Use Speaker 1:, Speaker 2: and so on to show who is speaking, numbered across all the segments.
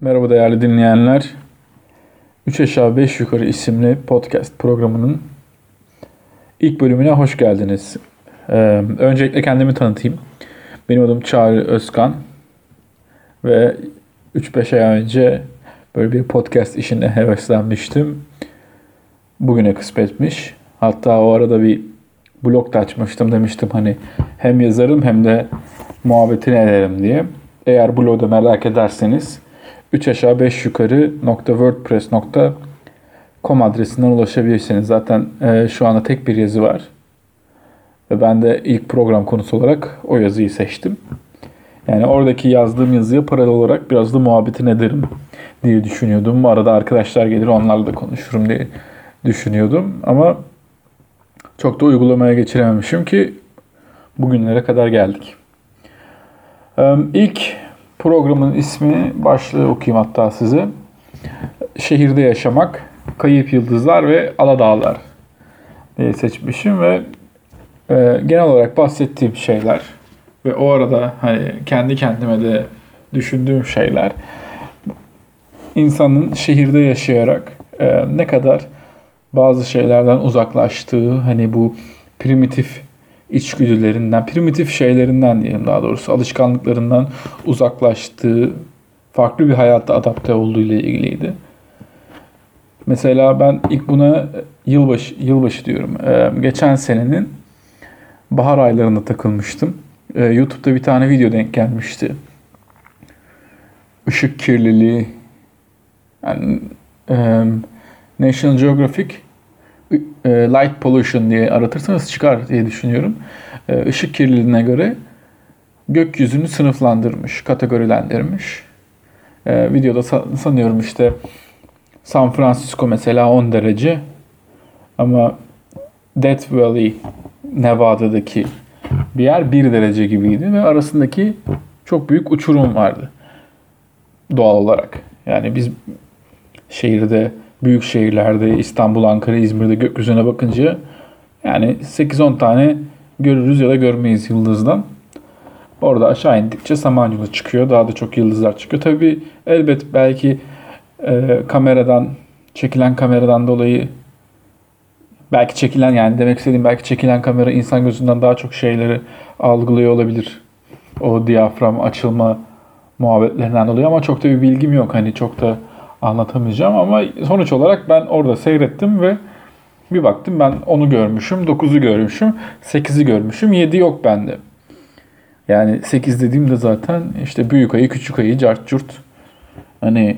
Speaker 1: Merhaba değerli dinleyenler. 3 aşağı 5 yukarı isimli podcast programının ilk bölümüne hoş geldiniz. Ee, öncelikle kendimi tanıtayım. Benim adım Çağrı Özkan ve 3-5 ay önce böyle bir podcast işine heveslenmiştim. Bugüne kısmetmiş. Hatta o arada bir blog da açmıştım demiştim hani hem yazarım hem de muhabbetini ederim diye. Eğer blogda merak ederseniz 3 aşağı 5 yukarı .wordpress.com adresinden ulaşabilirsiniz. Zaten e, şu anda tek bir yazı var. Ve ben de ilk program konusu olarak o yazıyı seçtim. Yani oradaki yazdığım yazıya paralel olarak biraz da muhabbetini ederim diye düşünüyordum. Arada arkadaşlar gelir onlarla da konuşurum diye düşünüyordum. Ama çok da uygulamaya geçirememişim ki bugünlere kadar geldik. İlk programın ismi başlığı okuyayım hatta size. Şehirde yaşamak, kayıp yıldızlar ve aladağlar diye seçmişim ve e, genel olarak bahsettiğim şeyler ve o arada hani kendi kendime de düşündüğüm şeyler insanın şehirde yaşayarak e, ne kadar bazı şeylerden uzaklaştığı hani bu primitif içgüdülerinden, primitif şeylerinden diyelim daha doğrusu alışkanlıklarından uzaklaştığı, farklı bir hayatta adapte olduğu ile ilgiliydi. Mesela ben ilk buna yılbaşı, yılbaşı diyorum. Ee, geçen senenin bahar aylarında takılmıştım. Ee, YouTube'da bir tane video denk gelmişti. Işık kirliliği yani e, National Geographic light pollution diye aratırsanız çıkar diye düşünüyorum. E, ışık kirliliğine göre gökyüzünü sınıflandırmış, kategorilendirmiş. E, videoda sanıyorum işte San Francisco mesela 10 derece ama Death Valley Nevada'daki bir yer 1 derece gibiydi ve arasındaki çok büyük uçurum vardı doğal olarak. Yani biz şehirde büyük şehirlerde İstanbul, Ankara, İzmir'de gökyüzüne bakınca yani 8-10 tane görürüz ya da görmeyiz yıldızdan. Orada aşağı indikçe Samanyolu çıkıyor. Daha da çok yıldızlar çıkıyor. Tabi elbet belki e, kameradan çekilen kameradan dolayı belki çekilen yani demek istediğim belki çekilen kamera insan gözünden daha çok şeyleri algılıyor olabilir. O diyafram açılma muhabbetlerinden dolayı ama çok da bir bilgim yok. Hani çok da anlatamayacağım ama sonuç olarak ben orada seyrettim ve bir baktım ben onu görmüşüm, 9'u görmüşüm, 8'i görmüşüm, 7 yok bende. Yani 8 dediğimde zaten işte büyük ayı, küçük ayı, cart curt. Hani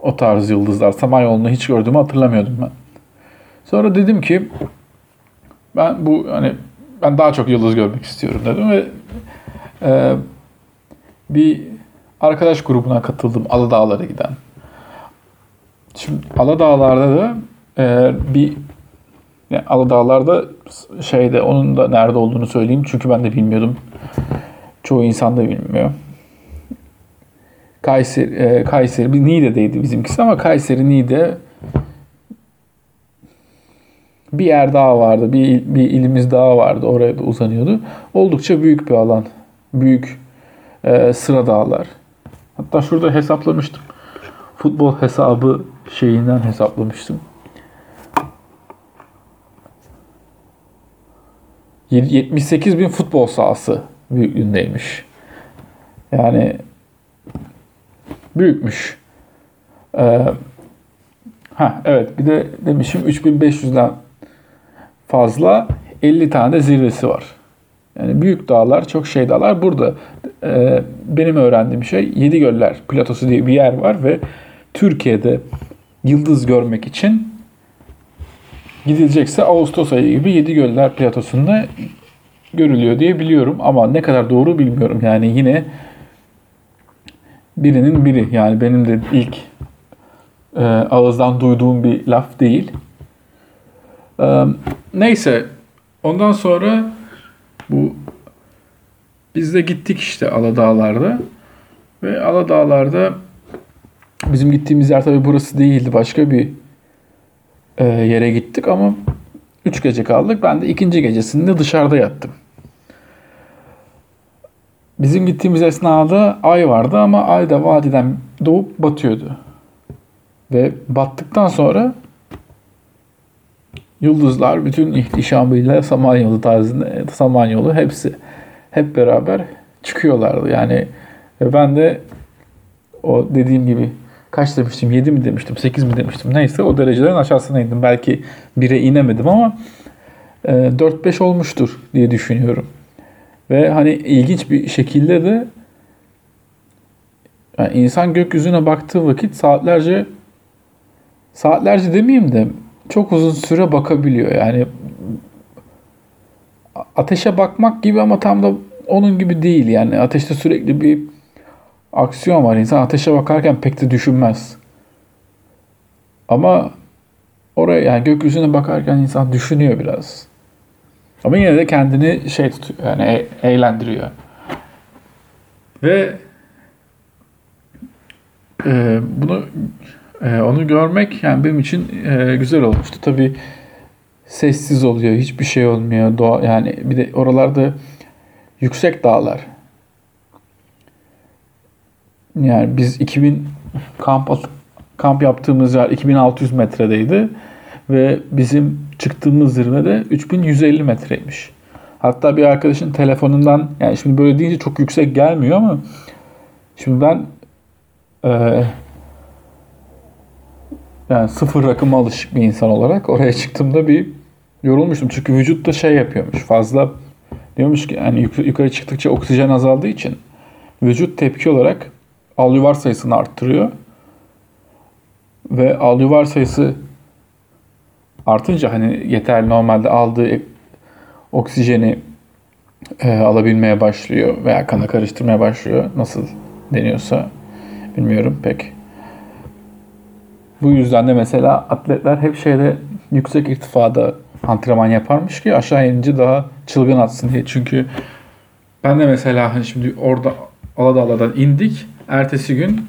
Speaker 1: o tarz yıldızlar. Samanyolu'nu hiç gördüğümü hatırlamıyordum ben. Sonra dedim ki ben bu hani ben daha çok yıldız görmek istiyorum dedim ve e, bir arkadaş grubuna katıldım Aladağlara giden. Şimdi Aladağlar'da da e, bir yani Aladağlar'da şeyde onun da nerede olduğunu söyleyeyim çünkü ben de bilmiyordum. Çoğu insan da bilmiyor. Kayseri, e, Kayseri bir Niğde'deydi bizimkisi ama Kayseri Niğde bir yer daha vardı. Bir, bir ilimiz daha vardı. Oraya da uzanıyordu. Oldukça büyük bir alan. Büyük e, sıra dağlar. Hatta şurada hesaplamıştım. Futbol hesabı şeyinden hesaplamıştım. 78 bin futbol sahası büyüklüğündeymiş. Yani büyükmüş. Ee, ha evet bir de demişim 3500'den fazla 50 tane de zirvesi var. Yani büyük dağlar, çok şey dağlar. Burada e, benim öğrendiğim şey Yedi Göller Platosu diye bir yer var ve Türkiye'de yıldız görmek için gidilecekse Ağustos ayı gibi Yedi Göller Platosu'nda görülüyor diye biliyorum ama ne kadar doğru bilmiyorum. Yani yine birinin biri yani benim de ilk e, ağızdan duyduğum bir laf değil. E, neyse ondan sonra bu biz de gittik işte Aladağlar'da ve Aladağlar'da bizim gittiğimiz yer tabii burası değildi. Başka bir e, yere gittik ama 3 gece kaldık. Ben de ikinci gecesinde dışarıda yattım. bizim gittiğimiz esnada ay vardı ama ay da vadiden doğup batıyordu. Ve battıktan sonra yıldızlar bütün ihtişamıyla Samanyolu tarzında Samanyolu hepsi hep beraber çıkıyorlardı. Yani ben de o dediğim gibi kaç demiştim? 7 mi demiştim? 8 mi demiştim? Neyse o derecelerin aşağısına indim. Belki 1'e inemedim ama 4-5 e, olmuştur diye düşünüyorum. Ve hani ilginç bir şekilde de yani insan gökyüzüne baktığı vakit saatlerce saatlerce demeyeyim de çok uzun süre bakabiliyor. Yani ateşe bakmak gibi ama tam da onun gibi değil. Yani ateşte sürekli bir aksiyon var. İnsan ateşe bakarken pek de düşünmez. Ama oraya yani gökyüzüne bakarken insan düşünüyor biraz. Ama yine de kendini şey tutuyor yani e- eğlendiriyor. Ve e, bunu e, onu görmek yani benim için e, güzel olmuştu. Tabii sessiz oluyor, hiçbir şey olmuyor. Doğa yani bir de oralarda yüksek dağlar. Yani biz 2000 kamp kamp yaptığımız yer 2600 metredeydi ve bizim çıktığımız zirve de 3150 metreymiş. Hatta bir arkadaşın telefonundan yani şimdi böyle deyince çok yüksek gelmiyor ama şimdi ben e, yani sıfır rakıma alışık bir insan olarak oraya çıktığımda bir yorulmuştum. Çünkü vücut da şey yapıyormuş. Fazla diyormuş ki yani yukarı çıktıkça oksijen azaldığı için vücut tepki olarak alüvar sayısını arttırıyor. Ve alüvar sayısı artınca hani yeterli normalde aldığı oksijeni e, alabilmeye başlıyor veya kana karıştırmaya başlıyor. Nasıl deniyorsa bilmiyorum pek. Bu yüzden de mesela atletler hep şeyde yüksek irtifada antrenman yaparmış ki aşağı inince daha çılgın atsın diye. Çünkü ben de mesela hani şimdi orada Aladağlar'dan indik. Ertesi gün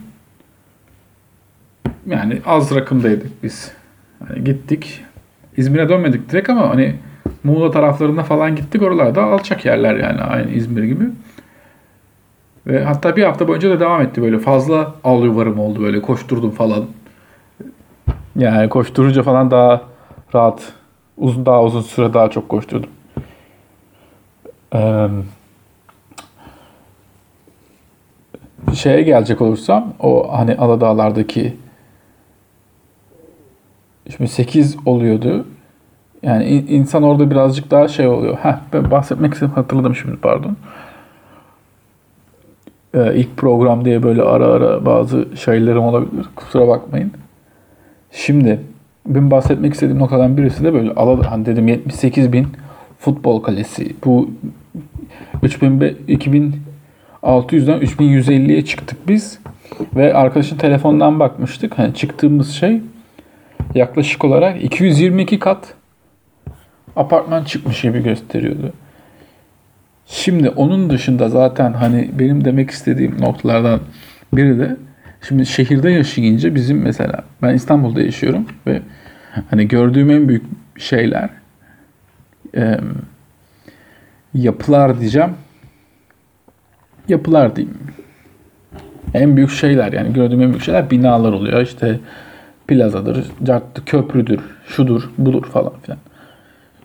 Speaker 1: yani az rakımdaydık biz. Hani gittik. İzmir'e dönmedik direkt ama hani Muğla taraflarında falan gittik. Oralarda alçak yerler yani aynı İzmir gibi. Ve hatta bir hafta boyunca da devam etti böyle. Fazla al yuvarım oldu böyle. Koşturdum falan. Yani koşturunca falan daha rahat, uzun daha uzun süre daha çok koşturdum. Ee, şeye gelecek olursam o hani Aladağlar'daki şimdi 8 oluyordu. Yani insan orada birazcık daha şey oluyor. Heh, ben bahsetmek istedim hatırladım şimdi pardon. Ee, ilk program diye böyle ara ara bazı şeylerim olabilir. Kusura bakmayın. Şimdi ben bahsetmek istediğim noktadan birisi de böyle Aladağ hani dedim 78 bin futbol kalesi. Bu 3000 2600'den 3150'ye çıktık biz. Ve arkadaşın telefondan bakmıştık. Hani çıktığımız şey yaklaşık olarak 222 kat apartman çıkmış gibi gösteriyordu. Şimdi onun dışında zaten hani benim demek istediğim noktalardan biri de şimdi şehirde yaşayınca bizim mesela ben İstanbul'da yaşıyorum ve hani gördüğüm en büyük şeyler e, yapılar diyeceğim. Yapılar diyeyim. En büyük şeyler yani gördüğüm en büyük şeyler binalar oluyor. İşte plazadır, carttı, köprüdür, şudur, budur falan filan.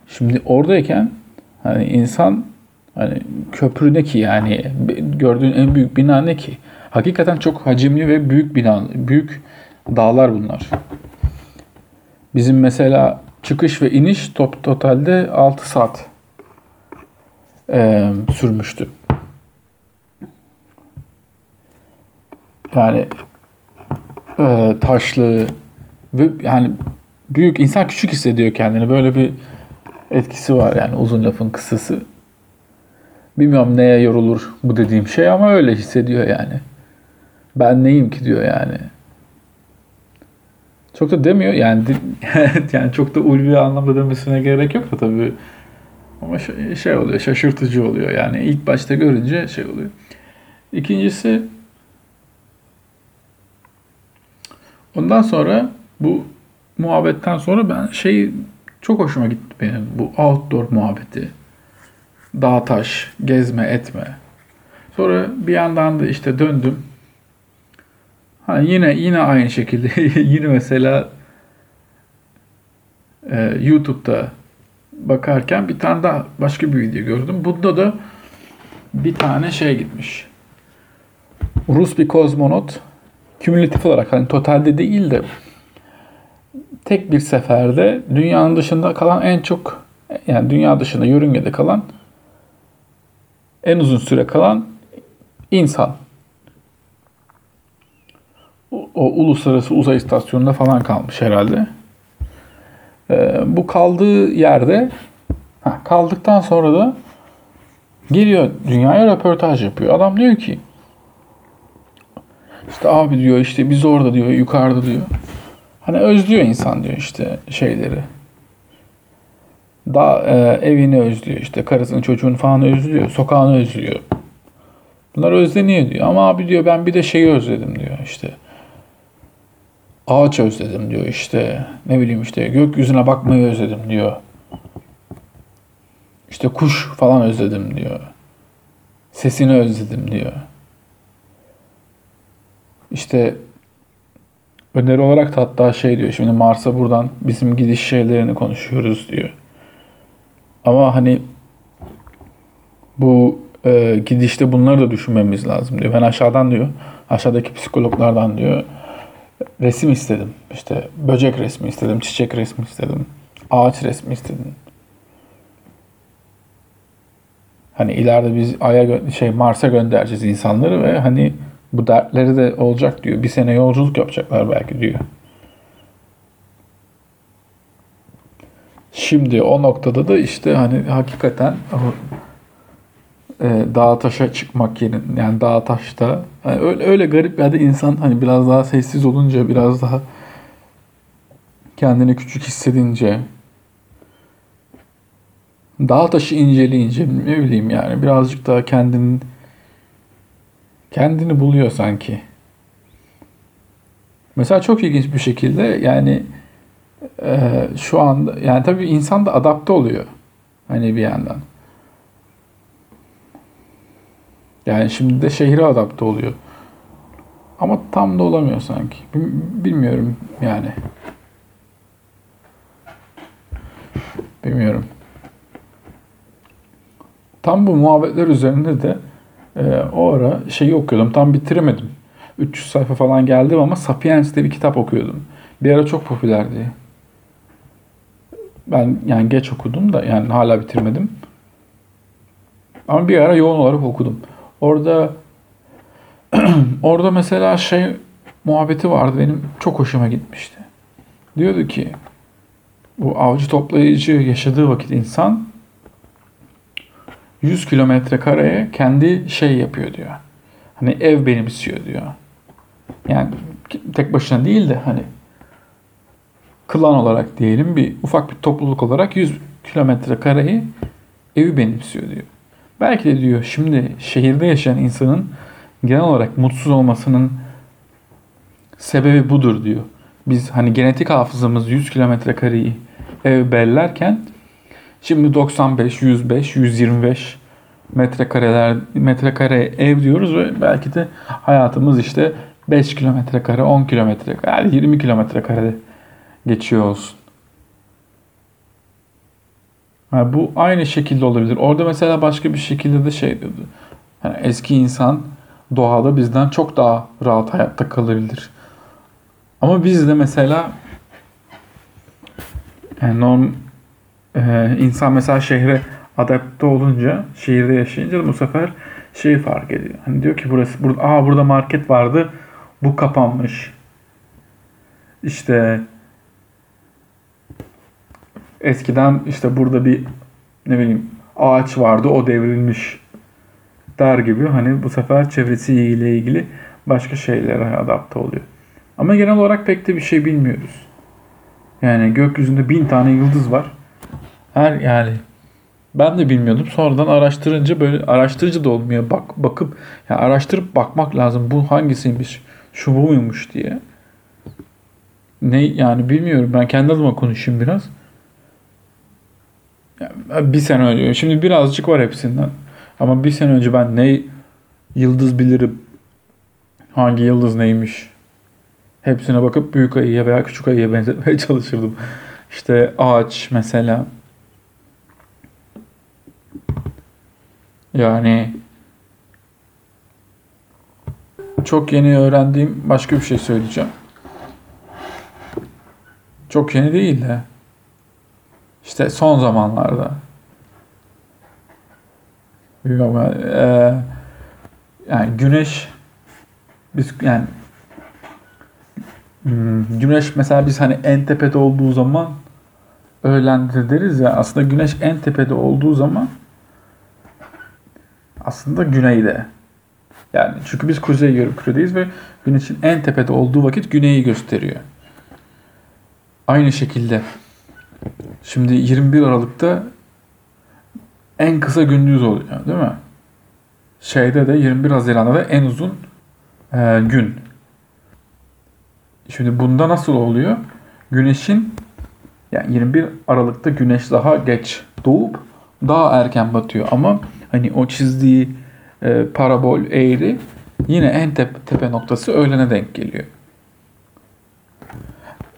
Speaker 1: Şimdi oradayken hani insan hani köprü ne ki yani gördüğün en büyük bina ne ki? Hakikaten çok hacimli ve büyük bina, büyük dağlar bunlar. Bizim mesela çıkış ve iniş top totalde 6 saat e, sürmüştü. Yani e, taşlı ve yani büyük insan küçük hissediyor kendini. Böyle bir etkisi var yani uzun lafın kısası. Bilmiyorum neye yorulur bu dediğim şey ama öyle hissediyor yani. Ben neyim ki diyor yani. Çok da demiyor yani yani çok da ulvi anlamda demesine gerek yok da tabii. Ama şey, oluyor, şaşırtıcı oluyor yani. ilk başta görünce şey oluyor. İkincisi ondan sonra bu muhabbetten sonra ben şey çok hoşuma gitti benim bu outdoor muhabbeti. Dağ taş, gezme etme. Sonra bir yandan da işte döndüm. Ha yine yine aynı şekilde yine mesela e, YouTube'da bakarken bir tane daha başka bir video gördüm. Bunda da bir tane şey gitmiş. Rus bir kozmonot kümülatif olarak hani totalde değil de tek bir seferde dünyanın dışında kalan en çok yani dünya dışında yörüngede kalan en uzun süre kalan insan. O, o uluslararası uzay istasyonunda falan kalmış herhalde. Ee, bu kaldığı yerde ha, kaldıktan sonra da geliyor dünyaya röportaj yapıyor. Adam diyor ki işte abi diyor işte biz orada diyor yukarıda diyor. Hani özlüyor insan diyor işte şeyleri. Daha e, evini özlüyor işte karısını çocuğunu falan özlüyor. Sokağını özlüyor. Bunlar özleniyor diyor. Ama abi diyor ben bir de şeyi özledim diyor işte. Ağaç özledim diyor işte. Ne bileyim işte gökyüzüne bakmayı özledim diyor. İşte kuş falan özledim diyor. Sesini özledim diyor. İşte öneri olarak da hatta şey diyor. Şimdi Mars'a buradan bizim gidiş şeylerini konuşuyoruz diyor. Ama hani bu e, gidişte bunları da düşünmemiz lazım diyor. Ben aşağıdan diyor, aşağıdaki psikologlardan diyor resim istedim. İşte böcek resmi istedim, çiçek resmi istedim, ağaç resmi istedim. Hani ileride biz Ay'a şey Mars'a göndereceğiz insanları ve hani bu dertleri de olacak diyor. Bir sene yolculuk yapacaklar belki diyor. Şimdi o noktada da işte hani hakikaten e, dağa taşa çıkmak yerine yani dağa taşta yani öyle, öyle garip bir yerde insan hani biraz daha sessiz olunca biraz daha kendini küçük hissedince dağ taşı inceleyince ne bileyim yani birazcık daha kendini kendini buluyor sanki. Mesela çok ilginç bir şekilde yani e, şu anda yani tabii insan da adapte oluyor. Hani bir yandan. Yani şimdi de şehre adapte oluyor. Ama tam da olamıyor sanki. Bilmiyorum yani. Bilmiyorum. Tam bu muhabbetler üzerinde de e, o ara şeyi okuyordum. Tam bitiremedim. 300 sayfa falan geldim ama Sapiens diye bir kitap okuyordum. Bir ara çok popülerdi. Ben yani geç okudum da yani hala bitirmedim. Ama bir ara yoğun olarak okudum. Orada orada mesela şey muhabbeti vardı benim çok hoşuma gitmişti. Diyordu ki bu avcı toplayıcı yaşadığı vakit insan 100 kilometre kareye kendi şey yapıyor diyor. Hani ev benimsiyor diyor. Yani tek başına değil de hani klan olarak diyelim bir ufak bir topluluk olarak 100 kilometre kareyi evi benimsiyor diyor. Belki de diyor şimdi şehirde yaşayan insanın genel olarak mutsuz olmasının sebebi budur diyor. Biz hani genetik hafızamız 100 kilometre kareyi ev bellerken şimdi 95, 105, 125 metrekareler metrekare ev diyoruz ve belki de hayatımız işte 5 kilometre kare, 10 kilometre kare, yani 20 kilometre karede geçiyor olsun. Yani bu aynı şekilde olabilir. Orada mesela başka bir şekilde de şey diyordu. Yani eski insan doğada bizden çok daha rahat hayatta kalabilir. Ama biz de mesela yani norm, e, insan mesela şehre adapte olunca, şehirde yaşayınca bu sefer şeyi fark ediyor. Hani diyor ki burası burada aa burada market vardı. Bu kapanmış. İşte eskiden işte burada bir ne bileyim ağaç vardı o devrilmiş der gibi hani bu sefer çevresi ile ilgili başka şeylere adapte oluyor. Ama genel olarak pek de bir şey bilmiyoruz. Yani gökyüzünde bin tane yıldız var. Her yani ben de bilmiyordum. Sonradan araştırınca böyle araştırıcı da olmuyor. Bak bakıp yani araştırıp bakmak lazım. Bu hangisiymiş? Şu bu muymuş diye. Ne yani bilmiyorum. Ben kendi adıma konuşayım biraz. Yani bir sene önce. Şimdi birazcık var hepsinden. Ama bir sene önce ben ne Yıldız bilirim. Hangi yıldız neymiş? Hepsine bakıp büyük ayıya veya küçük ayıya benzetmeye çalışırdım. İşte ağaç mesela. Yani çok yeni öğrendiğim başka bir şey söyleyeceğim. Çok yeni değil de işte son zamanlarda bilmiyorum yani, e, yani güneş biz yani hmm, güneş mesela biz hani en tepede olduğu zaman öğlende deriz ya aslında güneş en tepede olduğu zaman aslında güneyde. Yani çünkü biz kuzey yarım küredeyiz ve güneşin en tepede olduğu vakit güneyi gösteriyor. Aynı şekilde şimdi 21 Aralık'ta en kısa gündüz oluyor değil mi? Şeyde de 21 Haziran'da da en uzun e, gün. Şimdi bunda nasıl oluyor? Güneşin yani 21 Aralık'ta güneş daha geç doğup daha erken batıyor ama hani o çizdiği e, parabol eğri yine en tepe, tepe noktası öğlene denk geliyor.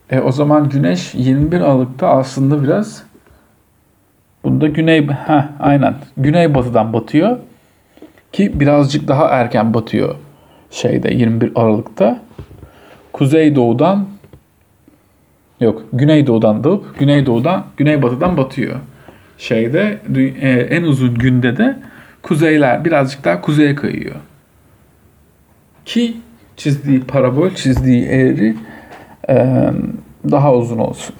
Speaker 1: E, o zaman güneş 21 Aralık'ta aslında biraz bunda güney ha aynen güney batıdan batıyor ki birazcık daha erken batıyor şeyde 21 Aralık'ta. Kuzey doğudan yok güney doğudan doğup güney doğudan güney batıdan batıyor. Şeyde e, en uzun günde de kuzeyler birazcık daha kuzeye kayıyor. Ki çizdiği parabol, çizdiği eğri e, daha uzun olsun.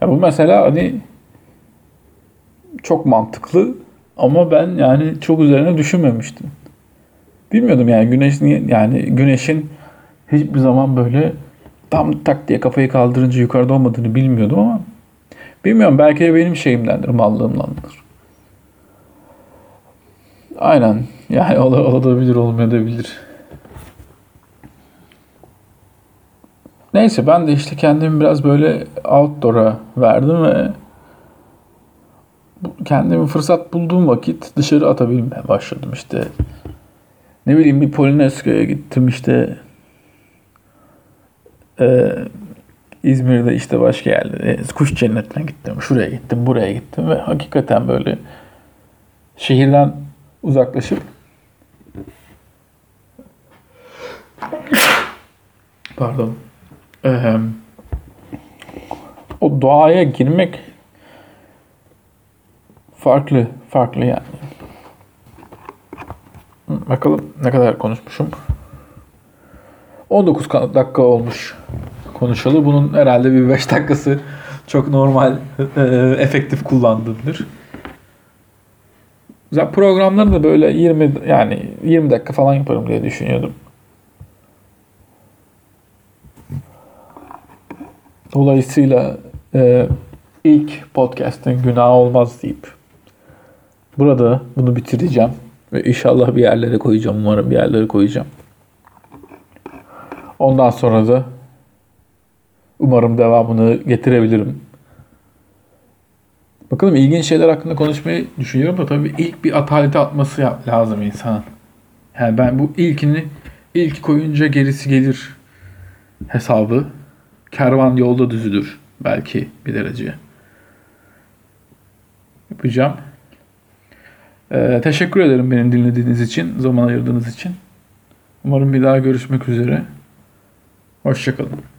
Speaker 1: Ya bu mesela hani çok mantıklı ama ben yani çok üzerine düşünmemiştim. Bilmiyordum yani güneş niye yani güneşin hiçbir zaman böyle tam tak diye kafayı kaldırınca yukarıda olmadığını bilmiyordum ama bilmiyorum belki de benim şeyimdendir, mallığımdandır. Aynen. Yani olabilir, olmayabilir. Neyse ben de işte kendimi biraz böyle outdoor'a verdim ve kendimi fırsat bulduğum vakit dışarı atabilmeye başladım işte. Ne bileyim bir Polinezya'ya gittim işte. Ee, İzmir'de işte başka yerde kuş cennetine gittim. Şuraya gittim, buraya gittim ve hakikaten böyle şehirden uzaklaşıp pardon ee, o doğaya girmek farklı farklı yani. Bakalım ne kadar konuşmuşum. 19 dakika olmuş konuşalı. Bunun herhalde bir 5 dakikası çok normal, e, efektif kullandığımdır. Zaten programları da böyle 20 yani 20 dakika falan yaparım diye düşünüyordum. Dolayısıyla e, ilk podcast'ın günah olmaz deyip burada bunu bitireceğim. Ve inşallah bir yerlere koyacağım. Umarım bir yerlere koyacağım. Ondan sonra da umarım devamını getirebilirim. Bakalım ilginç şeyler hakkında konuşmayı düşünüyorum da tabii ilk bir atalete atması lazım insanın. Yani ben bu ilkini ilk koyunca gerisi gelir hesabı. Kervan yolda düzülür belki bir derece. Yapacağım. Ee, teşekkür ederim beni dinlediğiniz için, zaman ayırdığınız için. Umarım bir daha görüşmek üzere. Hoşçakalın.